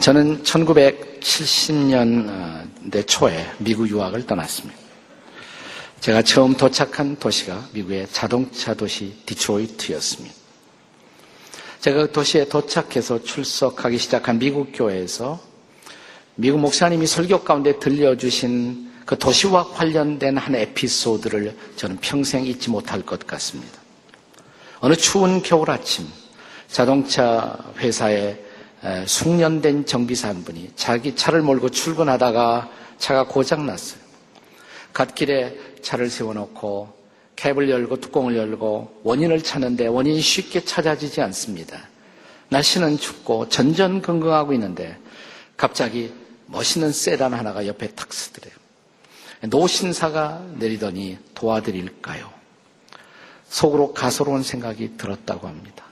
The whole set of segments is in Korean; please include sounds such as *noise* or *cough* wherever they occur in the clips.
저는 1970년대 초에 미국 유학을 떠났습니다. 제가 처음 도착한 도시가 미국의 자동차 도시 디트로이트였습니다. 제가 그 도시에 도착해서 출석하기 시작한 미국 교회에서 미국 목사님이 설교 가운데 들려주신 그 도시와 관련된 한 에피소드를 저는 평생 잊지 못할 것 같습니다. 어느 추운 겨울 아침 자동차 회사에 숙련된 정비사 한 분이 자기 차를 몰고 출근하다가 차가 고장났어요. 갓길에 차를 세워놓고 캡을 열고 뚜껑을 열고 원인을 찾는데 원인이 쉽게 찾아지지 않습니다. 날씨는 춥고 전전긍긍하고 있는데 갑자기 멋있는 세단 하나가 옆에 탁 쓰더래요. 노신사가 내리더니 도와드릴까요? 속으로 가소로운 생각이 들었다고 합니다.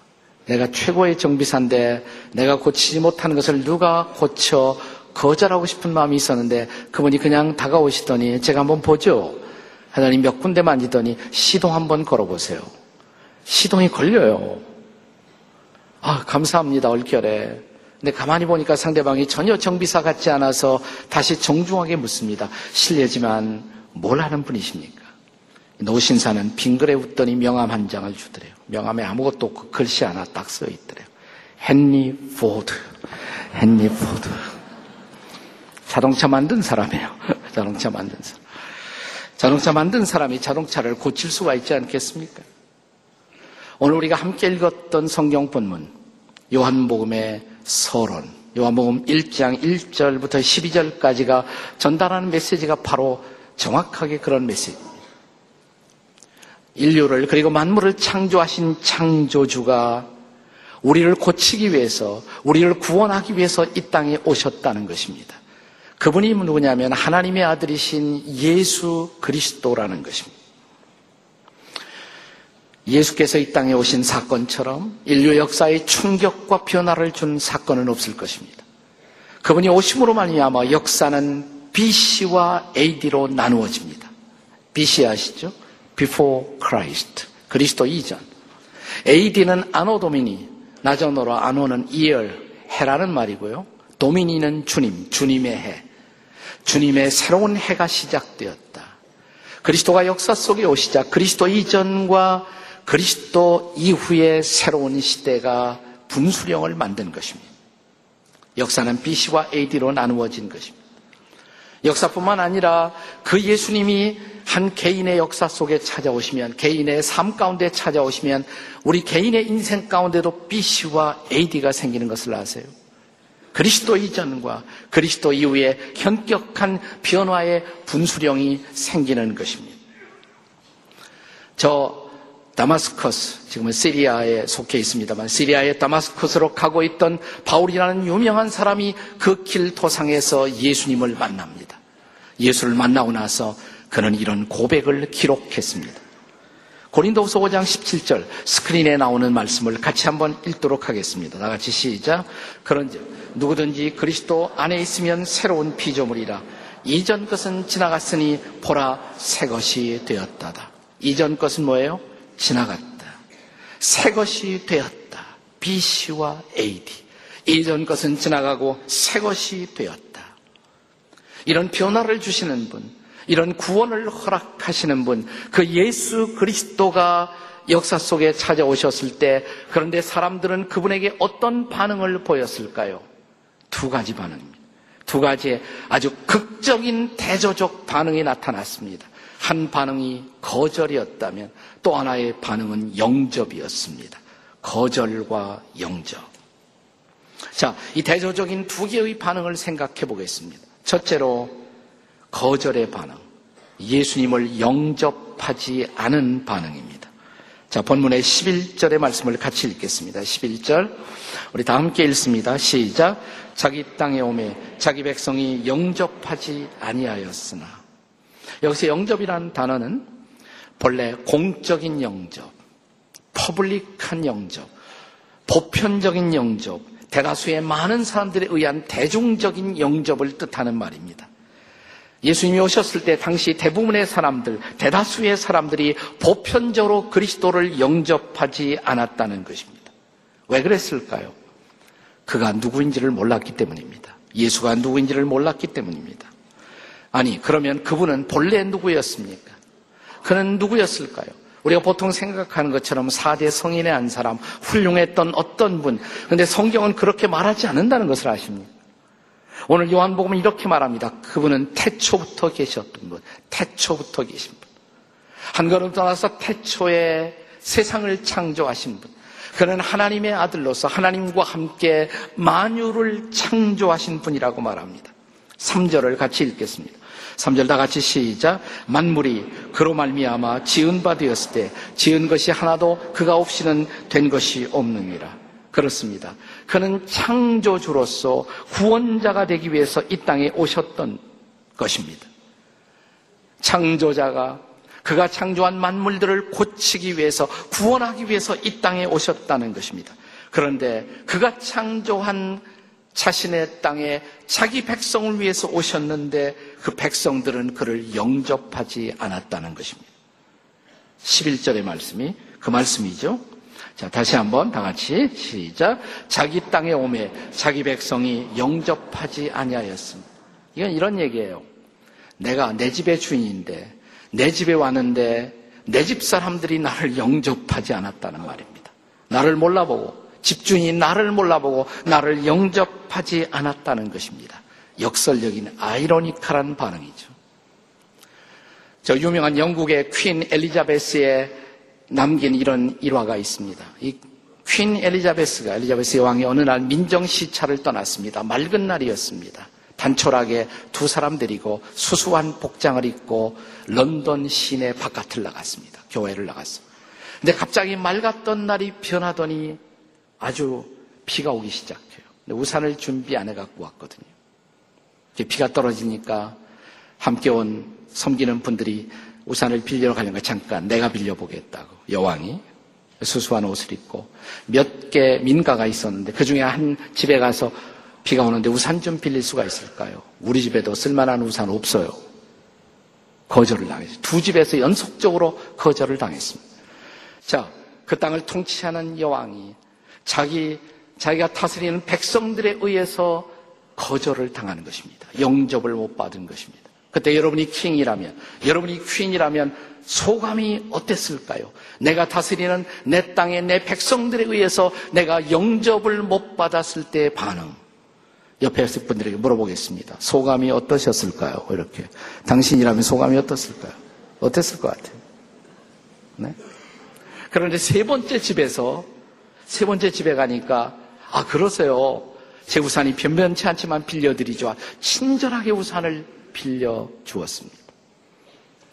내가 최고의 정비사인데 내가 고치지 못하는 것을 누가 고쳐 거절하고 싶은 마음이 있었는데 그분이 그냥 다가오시더니 제가 한번 보죠. 하나님 몇 군데 만지더니 시동 한번 걸어보세요. 시동이 걸려요. 아, 감사합니다. 얼결에. 근데 가만히 보니까 상대방이 전혀 정비사 같지 않아서 다시 정중하게 묻습니다. 실례지만 뭘 하는 분이십니까? 노신사는 빙그레 웃더니 명함 한 장을 주더래요. 명함에 아무것도 없고 글씨 하나 딱 써 있더래요. 헨리 포드. 헨리 포드. 자동차 만든 사람이에요. *laughs* 자동차 만든 사람. 자동차 만든 사람이 자동차를 고칠 수가 있지 않겠습니까? 오늘 우리가 함께 읽었던 성경 본문, 요한복음의 서론, 요한복음 1장 1절부터 12절까지가 전달하는 메시지가 바로 정확하게 그런 메시지입니다. 인류를 그리고 만물을 창조하신 창조주가 우리를 고치기 위해서, 우리를 구원하기 위해서 이 땅에 오셨다는 것입니다. 그분이 누구냐면 하나님의 아들이신 예수 그리스도라는 것입니다. 예수께서 이 땅에 오신 사건처럼 인류 역사의 충격과 변화를 준 사건은 없을 것입니다. 그분이 오심으로 말미암아 역사는 BC와 AD로 나누어집니다. BC 아시죠? Before Christ. 그리스도 이전. AD는 아노 도미니, 나전어로 아노는 이열, 해라는 말이고요. 도미니는 주님, 주님의 해. 주님의 새로운 해가 시작되었다. 그리스도가 역사 속에 오시자 그리스도 이전과 그리스도 이후의 새로운 시대가 분수령을 만든 것입니다. 역사는 BC와 AD로 나누어진 것입니다. 역사뿐만 아니라 그 예수님이 한 개인의 역사 속에 찾아오시면, 개인의 삶 가운데 찾아오시면, 우리 개인의 인생 가운데도 BC와 AD가 생기는 것을 아세요? 그리스도 이전과 그리스도 이후에 현격한 변화의 분수령이 생기는 것입니다. 저 다마스커스, 지금은 시리아에 속해 있습니다만 시리아의 다마스커스로 가고 있던 바울이라는 유명한 사람이 그 길 도상에서 예수님을 만납니다. 예수를 만나고 나서 그는 이런 고백을 기록했습니다. 고린도후서 5장 17절 스크린에 나오는 말씀을 같이 한번 읽도록 하겠습니다. 다 같이 시작. 그런즉 누구든지 그리스도 안에 있으면 새로운 피조물이라 이전 것은 지나갔으니 보라 새 것이 되었다다. 이전 것은 뭐예요? 지나갔다. 새 것이 되었다. BC와 AD. 이전 것은 지나가고 새 것이 되었다. 이런 변화를 주시는 분, 이런 구원을 허락하시는 분, 그 예수 그리스도가 역사 속에 찾아오셨을 때, 그런데 사람들은 그분에게 어떤 반응을 보였을까요? 두 가지 반응입니다. 두 가지의 아주 극적인 대조적 반응이 나타났습니다. 한 반응이 거절이었다면 또 하나의 반응은 영접이었습니다. 거절과 영접. 자, 이 대조적인 두 개의 반응을 생각해 보겠습니다. 첫째로 거절의 반응. 예수님을 영접하지 않은 반응입니다. 자, 본문의 11절의 말씀을 같이 읽겠습니다. 11절. 우리 다 함께 읽습니다. 시작. 자기 땅에 오매 자기 백성이 영접하지 아니하였으나 여기서 영접이라는 단어는 본래 공적인 영접, 퍼블릭한 영접, 보편적인 영접, 대다수의 많은 사람들에 의한 대중적인 영접을 뜻하는 말입니다. 예수님이 오셨을 때 당시 대부분의 사람들, 대다수의 사람들이 보편적으로 그리스도를 영접하지 않았다는 것입니다. 왜 그랬을까요? 그가 누구인지를 몰랐기 때문입니다. 예수가 누구인지를 몰랐기 때문입니다. 아니, 그러면 그분은 본래 누구였습니까? 그는 누구였을까요? 우리가 보통 생각하는 것처럼 4대 성인의 한 사람, 훌륭했던 어떤 분. 근데 성경은 그렇게 말하지 않는다는 것을 아십니까? 오늘 요한복음은 이렇게 말합니다. 그분은 태초부터 계셨던 분, 태초부터 계신 분. 한 걸음 떠나서 태초에 세상을 창조하신 분. 그는 하나님의 아들로서 하나님과 함께 만유를 창조하신 분이라고 말합니다. 3절을 같이 읽겠습니다. 3절 다 같이 시작. 만물이 그로 말미암아 지은 바 되었을 때 지은 것이 하나도 그가 없이는 된 것이 없느니라. 그렇습니다. 그는 창조주로서 구원자가 되기 위해서 이 땅에 오셨던 것입니다. 창조자가 그가 창조한 만물들을 고치기 위해서, 구원하기 위해서 이 땅에 오셨다는 것입니다. 그런데 그가 창조한 자신의 땅에 자기 백성을 위해서 오셨는데 그 백성들은 그를 영접하지 않았다는 것입니다. 11절의 말씀이 그 말씀이죠. 자, 다시 한번 다 같이 시작. 자기 땅에 오매 자기 백성이 영접하지 아니하였습니다. 이건 이런 얘기예요. 내가 내 집의 주인인데 내 집에 왔는데 내 집 사람들이 나를 영접하지 않았다는 말입니다. 나를 몰라보고 집주인이 나를 몰라보고 나를 영접하지 않았다는 것입니다. 역설적인 아이러니컬한 반응이죠. 저 유명한 영국의 퀸 엘리자베스에 남긴 이런 일화가 있습니다. 이 퀸 엘리자베스가 엘리자베스 여왕이 어느 날 민정 시차를 떠났습니다. 맑은 날이었습니다. 단촐하게 두 사람 데리고 수수한 복장을 입고 런던 시내 바깥을 나갔습니다. 교회를 나갔습니다. 근데 갑자기 맑았던 날이 변하더니 아주 비가 오기 시작해요. 우산을 준비 안 해갖고 왔거든요. 비가 떨어지니까 함께 온 섬기는 분들이 우산을 빌려 가려니까 잠깐 내가 빌려보겠다고 여왕이 수수한 옷을 입고 몇 개 민가가 있었는데 그 중에 한 집에 가서 비가 오는데 우산 좀 빌릴 수가 있을까요? 우리 집에도 쓸만한 우산 없어요. 거절을 당했어요. 두 집에서 연속적으로 거절을 당했습니다. 자, 그 땅을 통치하는 여왕이 자기, 자기가 다스리는 백성들에 의해서 거절을 당하는 것입니다. 영접을 못 받은 것입니다. 그때 여러분이 킹이라면, 여러분이 퀸이라면 소감이 어땠을까요? 내가 다스리는 내 땅의 내 백성들에 의해서 내가 영접을 못 받았을 때의 반응. 옆에 있을 분들에게 물어보겠습니다. 소감이 어떠셨을까요? 이렇게. 당신이라면 소감이 어떻을까요? 어땠을 것 같아요? 네? 그런데 세 번째 집에서, 세 번째 집에 가니까, 아, 그러세요. 제 우산이 변변치 않지만 빌려드리죠. 친절하게 우산을 빌려 주었습니다.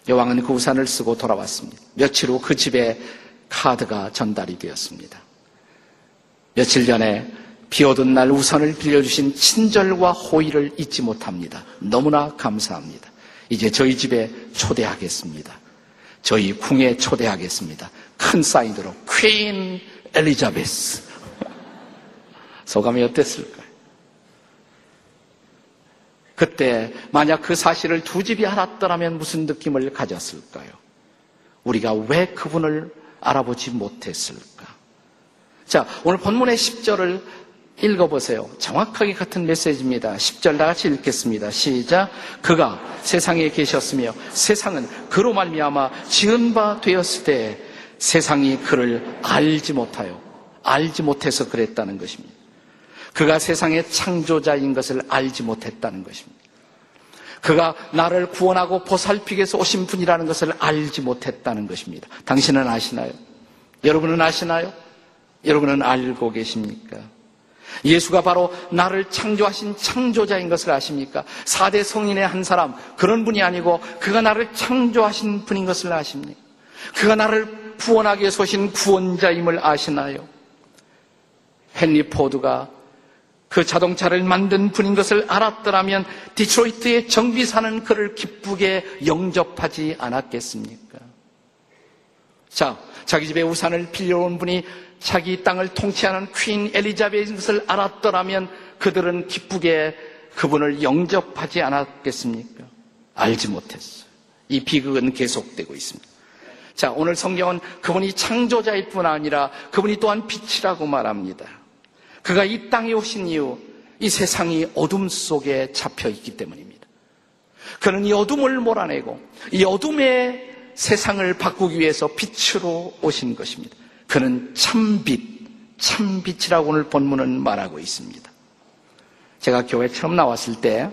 여왕은 그 우산을 쓰고 돌아왔습니다. 며칠 후 그 집에 카드가 전달이 되었습니다. 며칠 전에 비 오던 날 우산을 빌려주신 친절과 호의를 잊지 못합니다. 너무나 감사합니다. 이제 저희 집에 초대하겠습니다. 저희 궁에 초대하겠습니다. 큰 사인으로 퀸 엘리자베스. 소감이 어땠을까요? 그때 만약 그 사실을 두 집이 알았더라면 무슨 느낌을 가졌을까요? 우리가 왜 그분을 알아보지 못했을까? 자, 오늘 본문의 10절을 읽어보세요. 정확하게 같은 메시지입니다. 10절 다 같이 읽겠습니다. 시작. 그가 세상에 계셨으며 세상은 그로 말미암아 지은 바 되었을 때 세상이 그를 알지 못하여 알지 못해서 그랬다는 것입니다. 그가 세상의 창조자인 것을 알지 못했다는 것입니다. 그가 나를 구원하고 보살피기 위해서 오신 분이라는 것을 알지 못했다는 것입니다. 당신은 아시나요? 여러분은 아시나요? 여러분은 알고 계십니까? 예수가 바로 나를 창조하신 창조자인 것을 아십니까? 4대 성인의 한 사람, 그런 분이 아니고 그가 나를 창조하신 분인 것을 아십니까? 그가 나를 구원하기 위해 오신 구원자임을 아시나요? 헨리 포드가 그 자동차를 만든 분인 것을 알았더라면 디트로이트의 정비사는 그를 기쁘게 영접하지 않았겠습니까? 자, 자기 집에 우산을 빌려온 분이 자기 땅을 통치하는 퀸 엘리자베인 것을 알았더라면 그들은 기쁘게 그분을 영접하지 않았겠습니까? 알지 못했어요. 이 비극은 계속되고 있습니다. 자, 오늘 성경은 그분이 창조자일 뿐 아니라 그분이 또한 빛이라고 말합니다. 그가 이 땅에 오신 이유, 이 세상이 어둠 속에 잡혀 있기 때문입니다. 그는 이 어둠을 몰아내고 이 어둠의 세상을 바꾸기 위해서 빛으로 오신 것입니다. 그는 참빛, 참빛이라고 오늘 본문은 말하고 있습니다. 제가 교회 처음 나왔을 때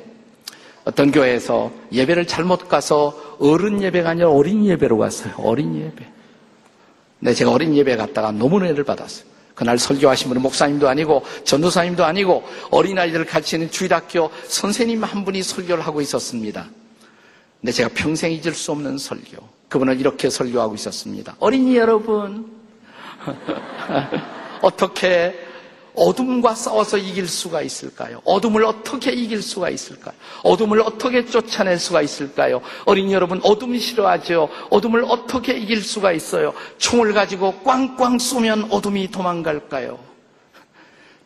어떤 교회에서 예배를 잘못 가서 어른 예배가 아니라 어린 예배로 갔어요. 어린 예배. 네, 제가 어린 예배 갔다가 노문회를 받았어요. 그날 설교하신 분은 목사님도 아니고 전도사님도 아니고 어린아이들을 가르치는 주일학교 선생님 한 분이 설교를 하고 있었습니다. 근데 제가 평생 잊을 수 없는 설교. 그분은 이렇게 설교하고 있었습니다. 어린이 여러분, *laughs* 어떻게 어둠과 싸워서 이길 수가 있을까요? 어둠을 어떻게 이길 수가 있을까요? 어둠을 어떻게 쫓아낼 수가 있을까요? 어린이 여러분, 어둠 싫어하죠? 어둠을 어떻게 이길 수가 있어요? 총을 가지고 꽝꽝 쏘면 어둠이 도망갈까요?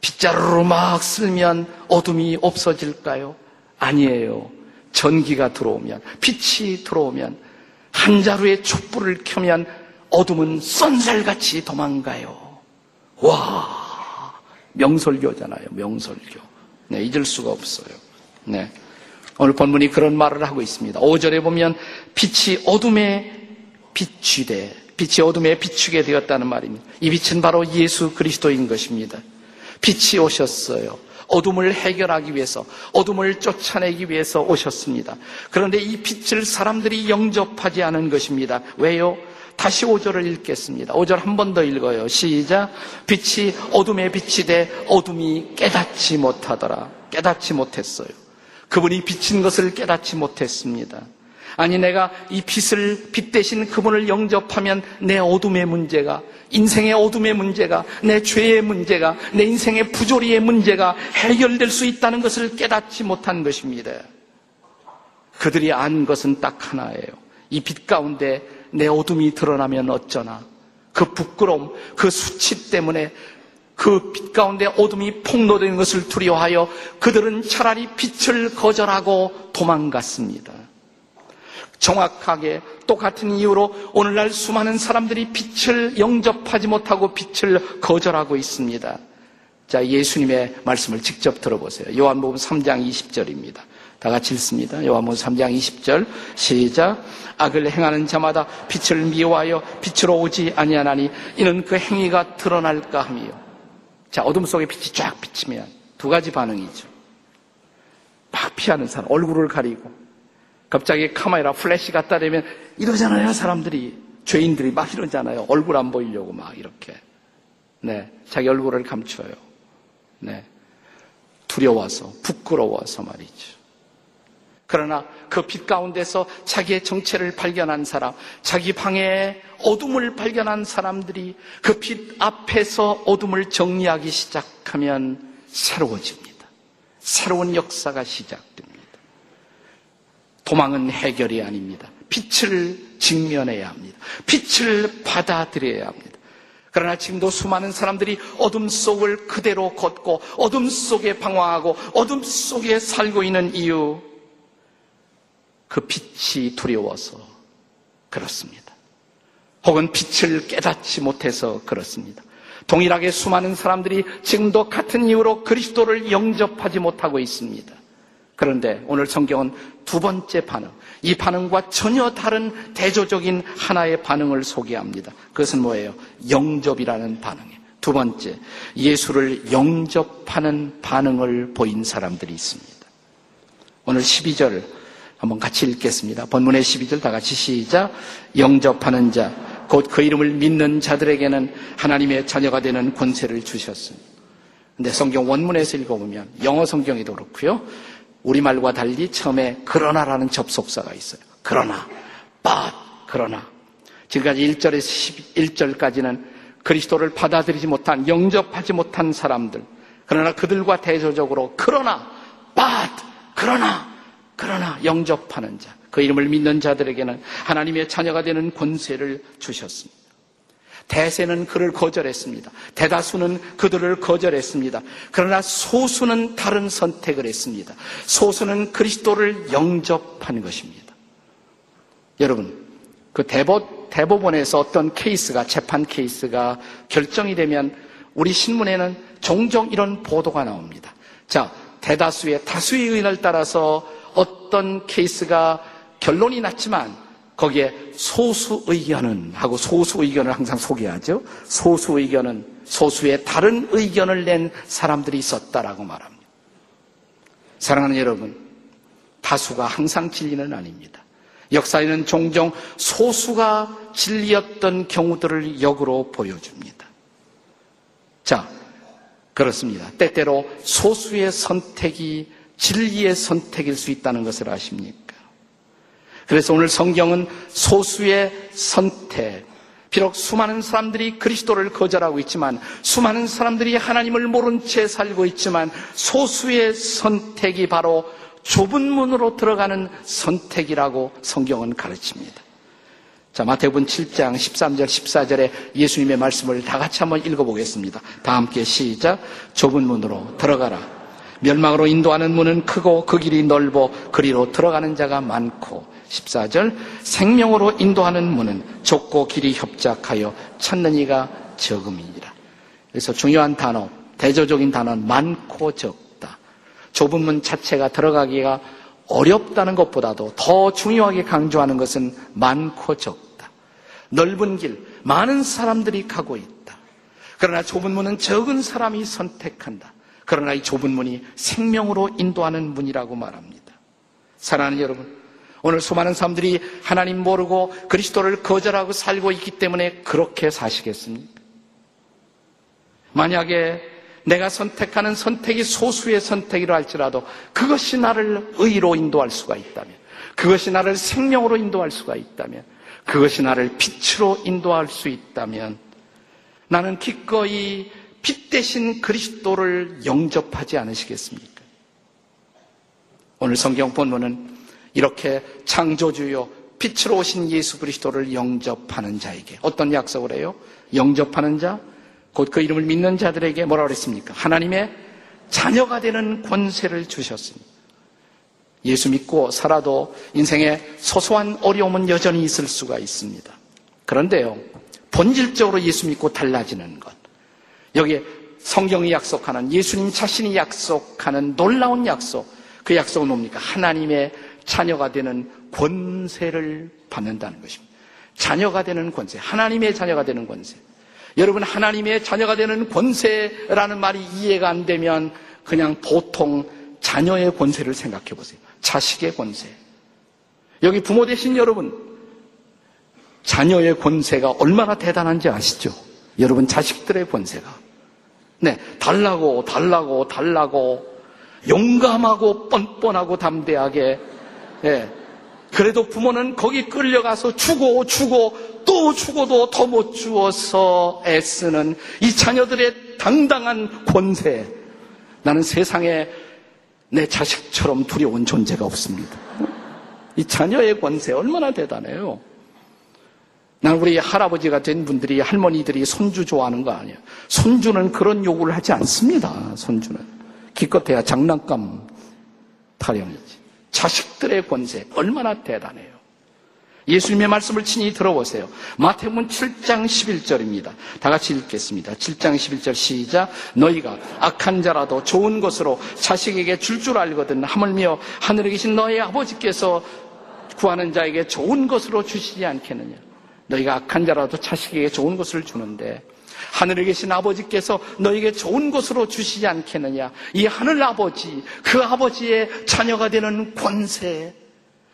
빗자루로 막 쓸면 어둠이 없어질까요? 아니에요. 전기가 들어오면, 빛이 들어오면, 한 자루의 촛불을 켜면 어둠은 쏜살같이 도망가요. 와! 명설교잖아요. 명설교. 네, 잊을 수가 없어요. 네. 오늘 본문이 그런 말을 하고 있습니다. 5절에 보면 빛이 어둠에 비추되 빛이 어둠에 비추게 되었다는 말입니다. 이 빛은 바로 예수 그리스도인 것입니다. 빛이 오셨어요. 어둠을 해결하기 위해서, 어둠을 쫓아내기 위해서 오셨습니다. 그런데 이 빛을 사람들이 영접하지 않은 것입니다. 왜요? 다시 5절을 읽겠습니다. 5절 한 번 더 읽어요. 시작. 빛이 어둠에 빛이 돼 어둠이 깨닫지 못하더라. 깨닫지 못했어요. 그분이 비친 것을 깨닫지 못했습니다. 아니 내가 이 빛을 빛 대신 그분을 영접하면 내 어둠의 문제가 인생의 어둠의 문제가 내 죄의 문제가 내 인생의 부조리의 문제가 해결될 수 있다는 것을 깨닫지 못한 것입니다. 그들이 안 것은 딱 하나예요. 이 빛 가운데 내 어둠이 드러나면 어쩌나. 그 부끄러움, 그 수치 때문에 그 빛 가운데 어둠이 폭로되는 것을 두려워하여 그들은 차라리 빛을 거절하고 도망갔습니다. 정확하게 똑같은 이유로 오늘날 수많은 사람들이 빛을 영접하지 못하고 빛을 거절하고 있습니다. 자, 예수님의 말씀을 직접 들어보세요. 요한복음 3장 20절입니다. 다 같이 읽습니다. 요한복음 3장 20절 시작. 악을 행하는 자마다 빛을 미워하여 빛으로 오지 아니하나니 이는 그 행위가 드러날까 함이요. 자, 어둠 속에 빛이 쫙 비치면 두 가지 반응이죠. 막 피하는 사람, 얼굴을 가리고 갑자기 카메라 플래시 갖다 대면 이러잖아요, 사람들이. 죄인들이 막 이러잖아요. 얼굴 안 보이려고 막 이렇게. 네. 자기 얼굴을 감춰요. 네. 두려워서, 부끄러워서 말이죠. 그러나 그 빛 가운데서 자기의 정체를 발견한 사람, 자기 방에 어둠을 발견한 사람들이 그 빛 앞에서 어둠을 정리하기 시작하면 새로워집니다. 새로운 역사가 시작됩니다. 도망은 해결이 아닙니다. 빛을 직면해야 합니다. 빛을 받아들여야 합니다. 그러나 지금도 수많은 사람들이 어둠 속을 그대로 걷고 어둠 속에 방황하고 어둠 속에 살고 있는 이유 그 빛이 두려워서 그렇습니다. 혹은 빛을 깨닫지 못해서 그렇습니다. 동일하게 수많은 사람들이 지금도 같은 이유로 그리스도를 영접하지 못하고 있습니다. 그런데 오늘 성경은 두 번째 반응, 이 반응과 전혀 다른 대조적인 하나의 반응을 소개합니다. 그것은 뭐예요? 영접이라는 반응이에요. 두 번째, 예수를 영접하는 반응을 보인 사람들이 있습니다. 오늘 12절 한번 같이 읽겠습니다. 본문의 12절 다 같이 시작. 영접하는 자, 곧 그 이름을 믿는 자들에게는 하나님의 자녀가 되는 권세를 주셨습니다. 근데 성경 원문에서 읽어보면 영어 성경에도 그렇고요. 우리말과 달리 처음에 그러나라는 접속사가 있어요. 그러나, but, 그러나. 지금까지 1절에서 11절까지는 그리스도를 받아들이지 못한, 영접하지 못한 사람들. 그러나 그들과 대조적으로 그러나, but, 그러나, 그러나 영접하는 자, 그 이름을 믿는 자들에게는 하나님의 자녀가 되는 권세를 주셨습니다. 대세는 그를 거절했습니다. 대다수는 그들을 거절했습니다. 그러나 소수는 다른 선택을 했습니다. 소수는 그리스도를 영접한 것입니다. 여러분, 그 대법, 대법원에서 어떤 케이스가, 재판 케이스가 결정이 되면 우리 신문에는 종종 이런 보도가 나옵니다. 자, 대다수의 다수의 의견을 따라서 어떤 케이스가 결론이 났지만 거기에 소수 의견은 하고 소수 의견을 항상 소개하죠. 소수 의견은 소수의 다른 의견을 낸 사람들이 있었다라고 말합니다. 사랑하는 여러분, 다수가 항상 진리는 아닙니다. 역사에는 종종 소수가 진리였던 경우들을 역으로 보여줍니다. 자, 그렇습니다. 때때로 소수의 선택이 진리의 선택일 수 있다는 것을 아십니까? 그래서 오늘 성경은 소수의 선택, 비록 수많은 사람들이 그리스도를 거절하고 있지만, 수많은 사람들이 하나님을 모른 채 살고 있지만, 소수의 선택이 바로 좁은 문으로 들어가는 선택이라고 성경은 가르칩니다. 자, 마태복음 7장 13절 14절에 예수님의 말씀을 다 같이 한번 읽어보겠습니다. 다 함께 시작. 좁은 문으로 들어가라. 멸망으로 인도하는 문은 크고 그 길이 넓어 그리로 들어가는 자가 많고 14절 생명으로 인도하는 문은 좁고 길이 협착하여 찾는 이가 적음이니라. 그래서 중요한 단어, 대조적인 단어는 많고 적다. 좁은 문 자체가 들어가기가 어렵다는 것보다도 더 중요하게 강조하는 것은 많고 적다. 넓은 길, 많은 사람들이 가고 있다. 그러나 좁은 문은 적은 사람이 선택한다. 그러나 이 좁은 문이 생명으로 인도하는 문이라고 말합니다. 사랑하는 여러분, 오늘 수많은 사람들이 하나님 모르고 그리스도를 거절하고 살고 있기 때문에 그렇게 사시겠습니까? 만약에 내가 선택하는 선택이 소수의 선택이라 할지라도 그것이 나를 의로 인도할 수가 있다면, 그것이 나를 생명으로 인도할 수가 있다면, 그것이 나를 빛으로 인도할 수 있다면 나는 기꺼이 빛 대신 그리스도를 영접하지 않으시겠습니까? 오늘 성경 본문은 이렇게 창조주요 빛으로 오신 예수 그리스도를 영접하는 자에게 어떤 약속을 해요? 영접하는 자, 곧 그 이름을 믿는 자들에게 뭐라 그랬습니까? 하나님의 자녀가 되는 권세를 주셨습니다. 예수 믿고 살아도 인생에 소소한 어려움은 여전히 있을 수가 있습니다. 그런데요, 본질적으로 예수 믿고 달라지는 것. 여기에 성경이 약속하는 예수님 자신이 약속하는 놀라운 약속. 그 약속은 뭡니까? 하나님의 자녀가 되는 권세를 받는다는 것입니다. 자녀가 되는 권세. 하나님의 자녀가 되는 권세. 여러분, 하나님의 자녀가 되는 권세라는 말이 이해가 안 되면 그냥 보통 자녀의 권세를 생각해 보세요. 자식의 권세. 여기 부모 되신 여러분, 자녀의 권세가 얼마나 대단한지 아시죠? 여러분 자식들의 권세가. 네, 달라고, 달라고, 달라고, 용감하고 뻔뻔하고 담대하게, 예. 그래도 부모는 거기 끌려가서 주고, 주고, 또 주고도 더 못 주어서 애쓰는 이 자녀들의 당당한 권세. 나는 세상에 내 자식처럼 두려운 존재가 없습니다. 이 자녀의 권세 얼마나 대단해요. 난 우리 할아버지가 된 분들이 할머니들이 손주 좋아하는 거 아니에요. 손주는 그런 요구를 하지 않습니다. 손주는 기껏해야 장난감 타령이지. 자식들의 권세 얼마나 대단해요. 예수님의 말씀을 친히 들어보세요. 마태복음 7장 11절입니다. 다 같이 읽겠습니다. 7장 11절 시작. 너희가 악한 자라도 좋은 것으로 자식에게 줄줄 줄 알거든 하물며 하늘에 계신 너희 아버지께서 구하는 자에게 좋은 것으로 주시지 않겠느냐. 너희가 악한 자라도 자식에게 좋은 것을 주는데 하늘에 계신 아버지께서 너에게 좋은 것으로 주시지 않겠느냐. 이 하늘 아버지, 그 아버지의 자녀가 되는 권세,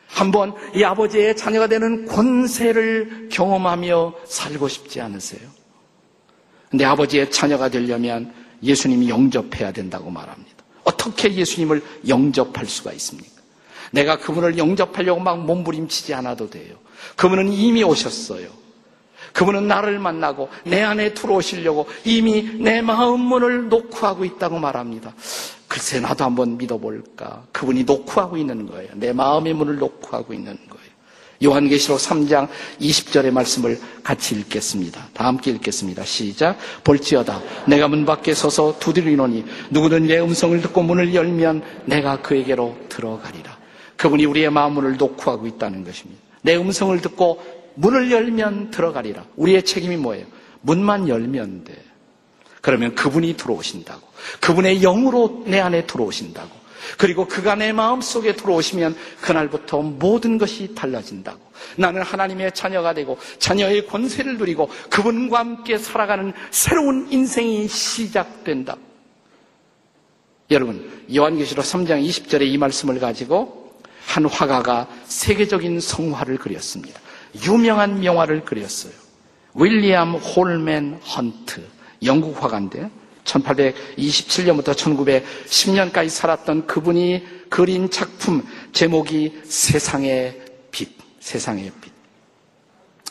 한번 이 아버지의 자녀가 되는 권세를 경험하며 살고 싶지 않으세요? 근데 아버지의 자녀가 되려면 예수님이 영접해야 된다고 말합니다. 어떻게 예수님을 영접할 수가 있습니까? 내가 그분을 영접하려고 막 몸부림치지 않아도 돼요. 그분은 이미 오셨어요. 그분은 나를 만나고 내 안에 들어오시려고 이미 내 마음 문을 놓고 하고 있다고 말합니다. 글쎄 나도 한번 믿어볼까. 그분이 놓고 하고 있는 거예요. 내 마음의 문을 놓고 하고 있는 거예요. 요한계시록 3장 20절의 말씀을 같이 읽겠습니다. 다 함께 읽겠습니다. 시작. 볼지어다. 내가 문 밖에 서서 두드리노니 누구든 내 음성을 듣고 문을 열면 내가 그에게로 들어가리라. 그분이 우리의 마음문을 놓고 하고 있다는 것입니다. 내 음성을 듣고 문을 열면 들어가리라. 우리의 책임이 뭐예요? 문만 열면 돼. 그러면 그분이 들어오신다고. 그분의 영으로 내 안에 들어오신다고. 그리고 그가 내 마음 속에 들어오시면 그날부터 모든 것이 달라진다고. 나는 하나님의 자녀가 되고 자녀의 권세를 누리고 그분과 함께 살아가는 새로운 인생이 시작된다. 여러분, 요한계시록 3장 20절에 이 말씀을 가지고 한 화가가 세계적인 성화를 그렸습니다. 유명한 명화를 그렸어요. 윌리엄 홀맨 헌트, 영국 화가인데 1827년부터 1910년까지 살았던 그분이 그린 작품 제목이 세상의 빛, 세상의 빛.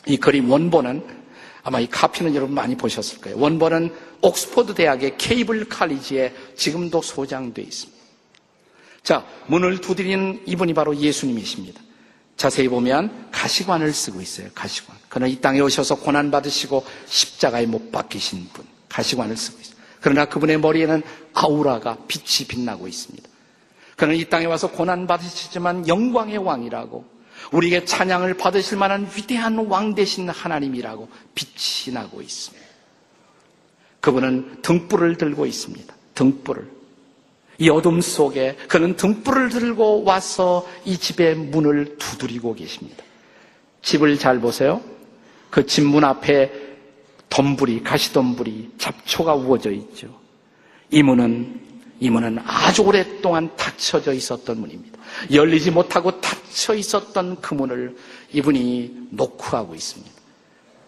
이 그림 원본은 아마 이 카피는 여러분 많이 보셨을 거예요. 원본은 옥스퍼드 대학의 케이블 칼리지에 지금도 소장되어 있습니다. 자, 문을 두드리는 이분이 바로 예수님이십니다. 자세히 보면 가시관을 쓰고 있어요. 가시관. 그는 이 땅에 오셔서 고난 받으시고 십자가에 못 박히신 분. 가시관을 쓰고 있어요. 그러나 그분의 머리에는 아우라가 빛이 빛나고 있습니다. 그는 이 땅에 와서 고난 받으시지만 영광의 왕이라고 우리에게 찬양을 받으실 만한 위대한 왕 되신 하나님이라고 빛이 나고 있습니다. 그분은 등불을 들고 있습니다. 등불을. 이 어둠 속에 그는 등불을 들고 와서 이 집의 문을 두드리고 계십니다. 집을 잘 보세요. 그 집 문 앞에 덤불이, 가시덤불이, 잡초가 우거져 있죠. 이 문은, 이 문은 아주 오랫동안 닫혀져 있었던 문입니다. 열리지 못하고 닫혀 있었던 그 문을 이분이 녹화하고 있습니다.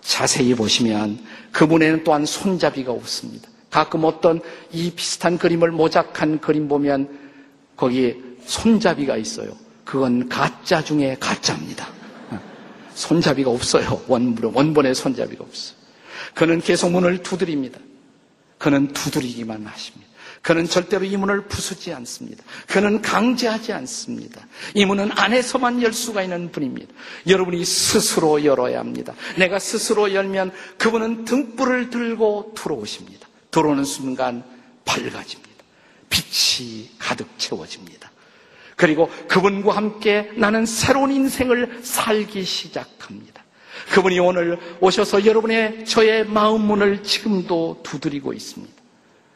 자세히 보시면 그 문에는 또한 손잡이가 없습니다. 가끔 어떤 이 비슷한 그림을 모작한 그림 보면 거기에 손잡이가 있어요. 그건 가짜 중에 가짜입니다. 손잡이가 없어요. 원본, 원본에 손잡이가 없어요. 그는 계속 문을 두드립니다. 그는 두드리기만 하십니다. 그는 절대로 이 문을 부수지 않습니다. 그는 강제하지 않습니다. 이 문은 안에서만 열 수가 있는 분입니다. 여러분이 스스로 열어야 합니다. 내가 스스로 열면 그분은 등불을 들고 들어오십니다. 들어오는 순간 밝아집니다. 빛이 가득 채워집니다. 그리고 그분과 함께 나는 새로운 인생을 살기 시작합니다. 그분이 오늘 오셔서 여러분의 저의 마음 문을 지금도 두드리고 있습니다.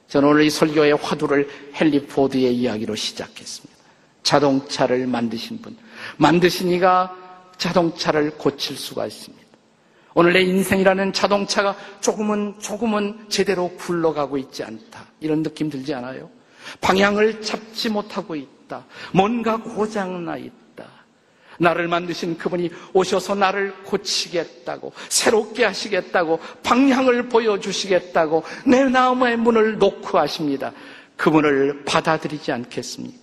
저는 오늘 이 설교의 화두를 헨리 포드의 이야기로 시작했습니다. 자동차를 만드신 분. 만드신 이가 자동차를 고칠 수가 있습니다. 오늘 내 인생이라는 자동차가 조금은, 조금은 제대로 굴러가고 있지 않다. 이런 느낌 들지 않아요? 방향을 잡지 못하고 있다. 뭔가 고장나 있다. 나를 만드신 그분이 오셔서 나를 고치겠다고, 새롭게 하시겠다고, 방향을 보여주시겠다고, 내 마음의 문을 놓고 하십니다. 그분을 받아들이지 않겠습니까?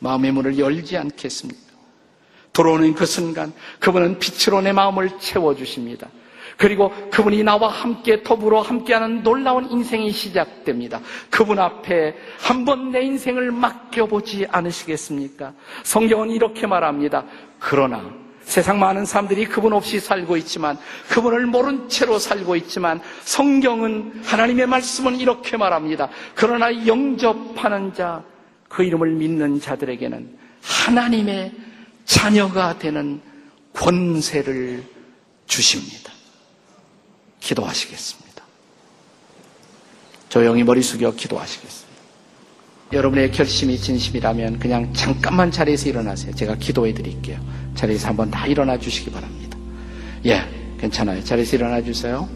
마음의 문을 열지 않겠습니까? 들어오는 그 순간 그분은 빛으로 내 마음을 채워주십니다. 그리고 그분이 나와 함께 더불어 함께하는 놀라운 인생이 시작됩니다. 그분 앞에 한번 내 인생을 맡겨보지 않으시겠습니까? 성경은 이렇게 말합니다. 그러나 세상 많은 사람들이 그분 없이 살고 있지만 그분을 모른 채로 살고 있지만 성경은 하나님의 말씀은 이렇게 말합니다. 그러나 영접하는 자, 그 이름을 믿는 자들에게는 하나님의 자녀가 되는 권세를 주십니다. 기도하시겠습니다. 조용히 머리 숙여 기도하시겠습니다. 여러분의 결심이 진심이라면 그냥 잠깐만 자리에서 일어나세요. 제가 기도해 드릴게요. 자리에서 한번 다 일어나 주시기 바랍니다. 예, 괜찮아요. 자리에서 일어나 주세요.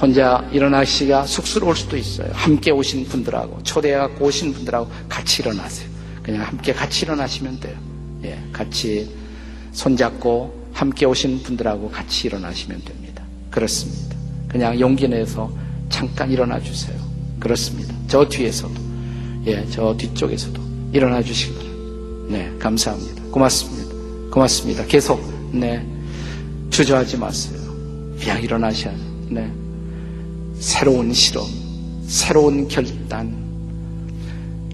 혼자 일어나시기가 쑥스러울 수도 있어요. 함께 오신 분들하고, 초대해갖고 오신 분들하고 같이 일어나세요. 그냥 함께 같이 일어나시면 돼요. 예, 같이 손잡고 함께 오신 분들하고 같이 일어나시면 됩니다. 그렇습니다. 그냥 용기 내서 잠깐 일어나 주세요. 그렇습니다. 저 뒤에서도. 예, 저 뒤쪽에서도 일어나 주시기 바랍니다. 네, 감사합니다. 고맙습니다. 고맙습니다. 계속, 네, 주저하지 마세요. 그냥 일어나셔야 돼. 네. 새로운 실험, 새로운 결단.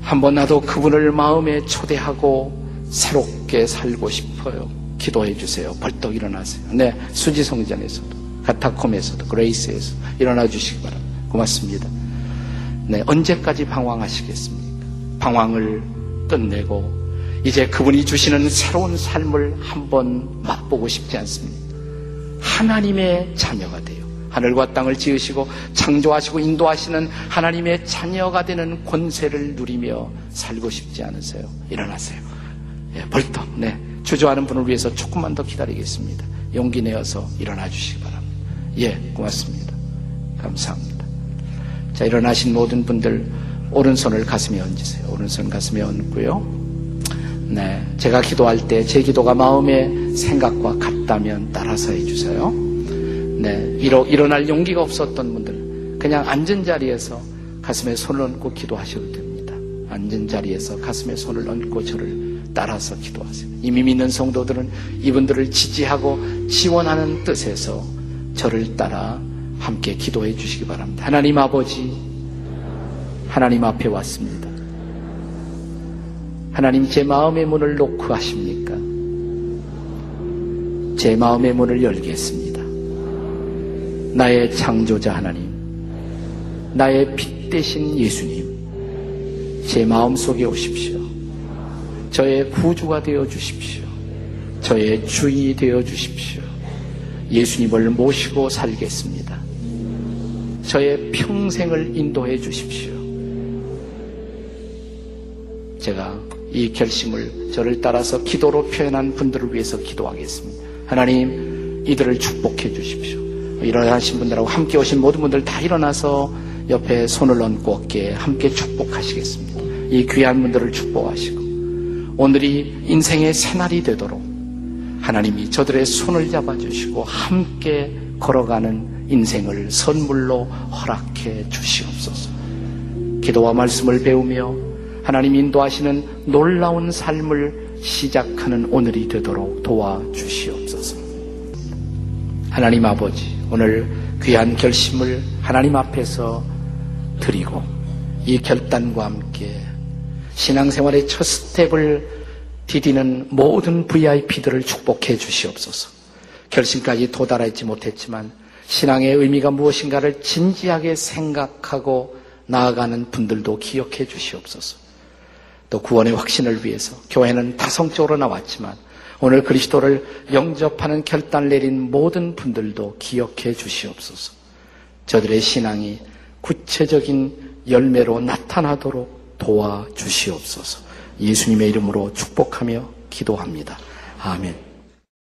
한번 나도 그분을 마음에 초대하고 새롭게 살고 싶어요. 기도해 주세요. 벌떡 일어나세요. 네, 수지성전에서도, 가타콤에서도, 그레이스에서 일어나 주시기 바랍니다. 고맙습니다. 네, 언제까지 방황하시겠습니까? 방황을 끝내고 이제 그분이 주시는 새로운 삶을 한번 맛보고 싶지 않습니다. 하나님의 자녀가 돼요. 하늘과 땅을 지으시고 창조하시고 인도하시는 하나님의 자녀가 되는 권세를 누리며 살고 싶지 않으세요? 일어나세요. 예, 벌떡, 네. 주저하는 분을 위해서 조금만 더 기다리겠습니다. 용기 내어서 일어나 주시기 바랍니다. 예, 고맙습니다. 감사합니다. 자, 일어나신 모든 분들, 오른손을 가슴에 얹으세요. 오른손 가슴에 얹고요. 네. 제가 기도할 때 제 기도가 마음의 생각과 같다면 따라서 해주세요. 네. 일어, 일어날 용기가 없었던 분들, 그냥 앉은 자리에서 가슴에 손을 얹고 기도하셔도 됩니다. 앉은 자리에서 가슴에 손을 얹고 저를 따라서 기도하세요. 이미 믿는 성도들은 이분들을 지지하고 지원하는 뜻에서 저를 따라 함께 기도해 주시기 바랍니다. 하나님 아버지, 하나님 앞에 왔습니다. 하나님 제 마음의 문을 놓고 하십니까? 제 마음의 문을 열겠습니다. 나의 창조자 하나님, 나의 빛 대신 예수님, 제 마음 속에 오십시오. 저의 구주가 되어 주십시오. 저의 주인이 되어 주십시오. 예수님을 모시고 살겠습니다. 저의 평생을 인도해 주십시오. 제가 이 결심을 저를 따라서 기도로 표현한 분들을 위해서 기도하겠습니다. 하나님, 이들을 축복해 주십시오. 일어나신 분들하고 함께 오신 모든 분들 다 일어나서 옆에 손을 얹고 어깨에 함께 축복하시겠습니다. 이 귀한 분들을 축복하시고 오늘이 인생의 새날이 되도록 하나님이 저들의 손을 잡아주시고 함께 걸어가는 인생을 선물로 허락해 주시옵소서. 기도와 말씀을 배우며 하나님 인도하시는 놀라운 삶을 시작하는 오늘이 되도록 도와주시옵소서. 하나님 아버지, 오늘 귀한 결심을 하나님 앞에서 드리고 이 결단과 함께 신앙생활의 첫 스텝을 디디는 모든 VIP들을 축복해 주시옵소서. 결심까지 도달하지 못했지만 신앙의 의미가 무엇인가를 진지하게 생각하고 나아가는 분들도 기억해 주시옵소서. 또 구원의 확신을 위해서 교회는 다성적으로 나왔지만 오늘 그리스도를 영접하는 결단 내린 모든 분들도 기억해 주시옵소서. 저들의 신앙이 구체적인 열매로 나타나도록 도와 주시옵소서. 예수님의 이름으로 축복하며 기도합니다. 아멘.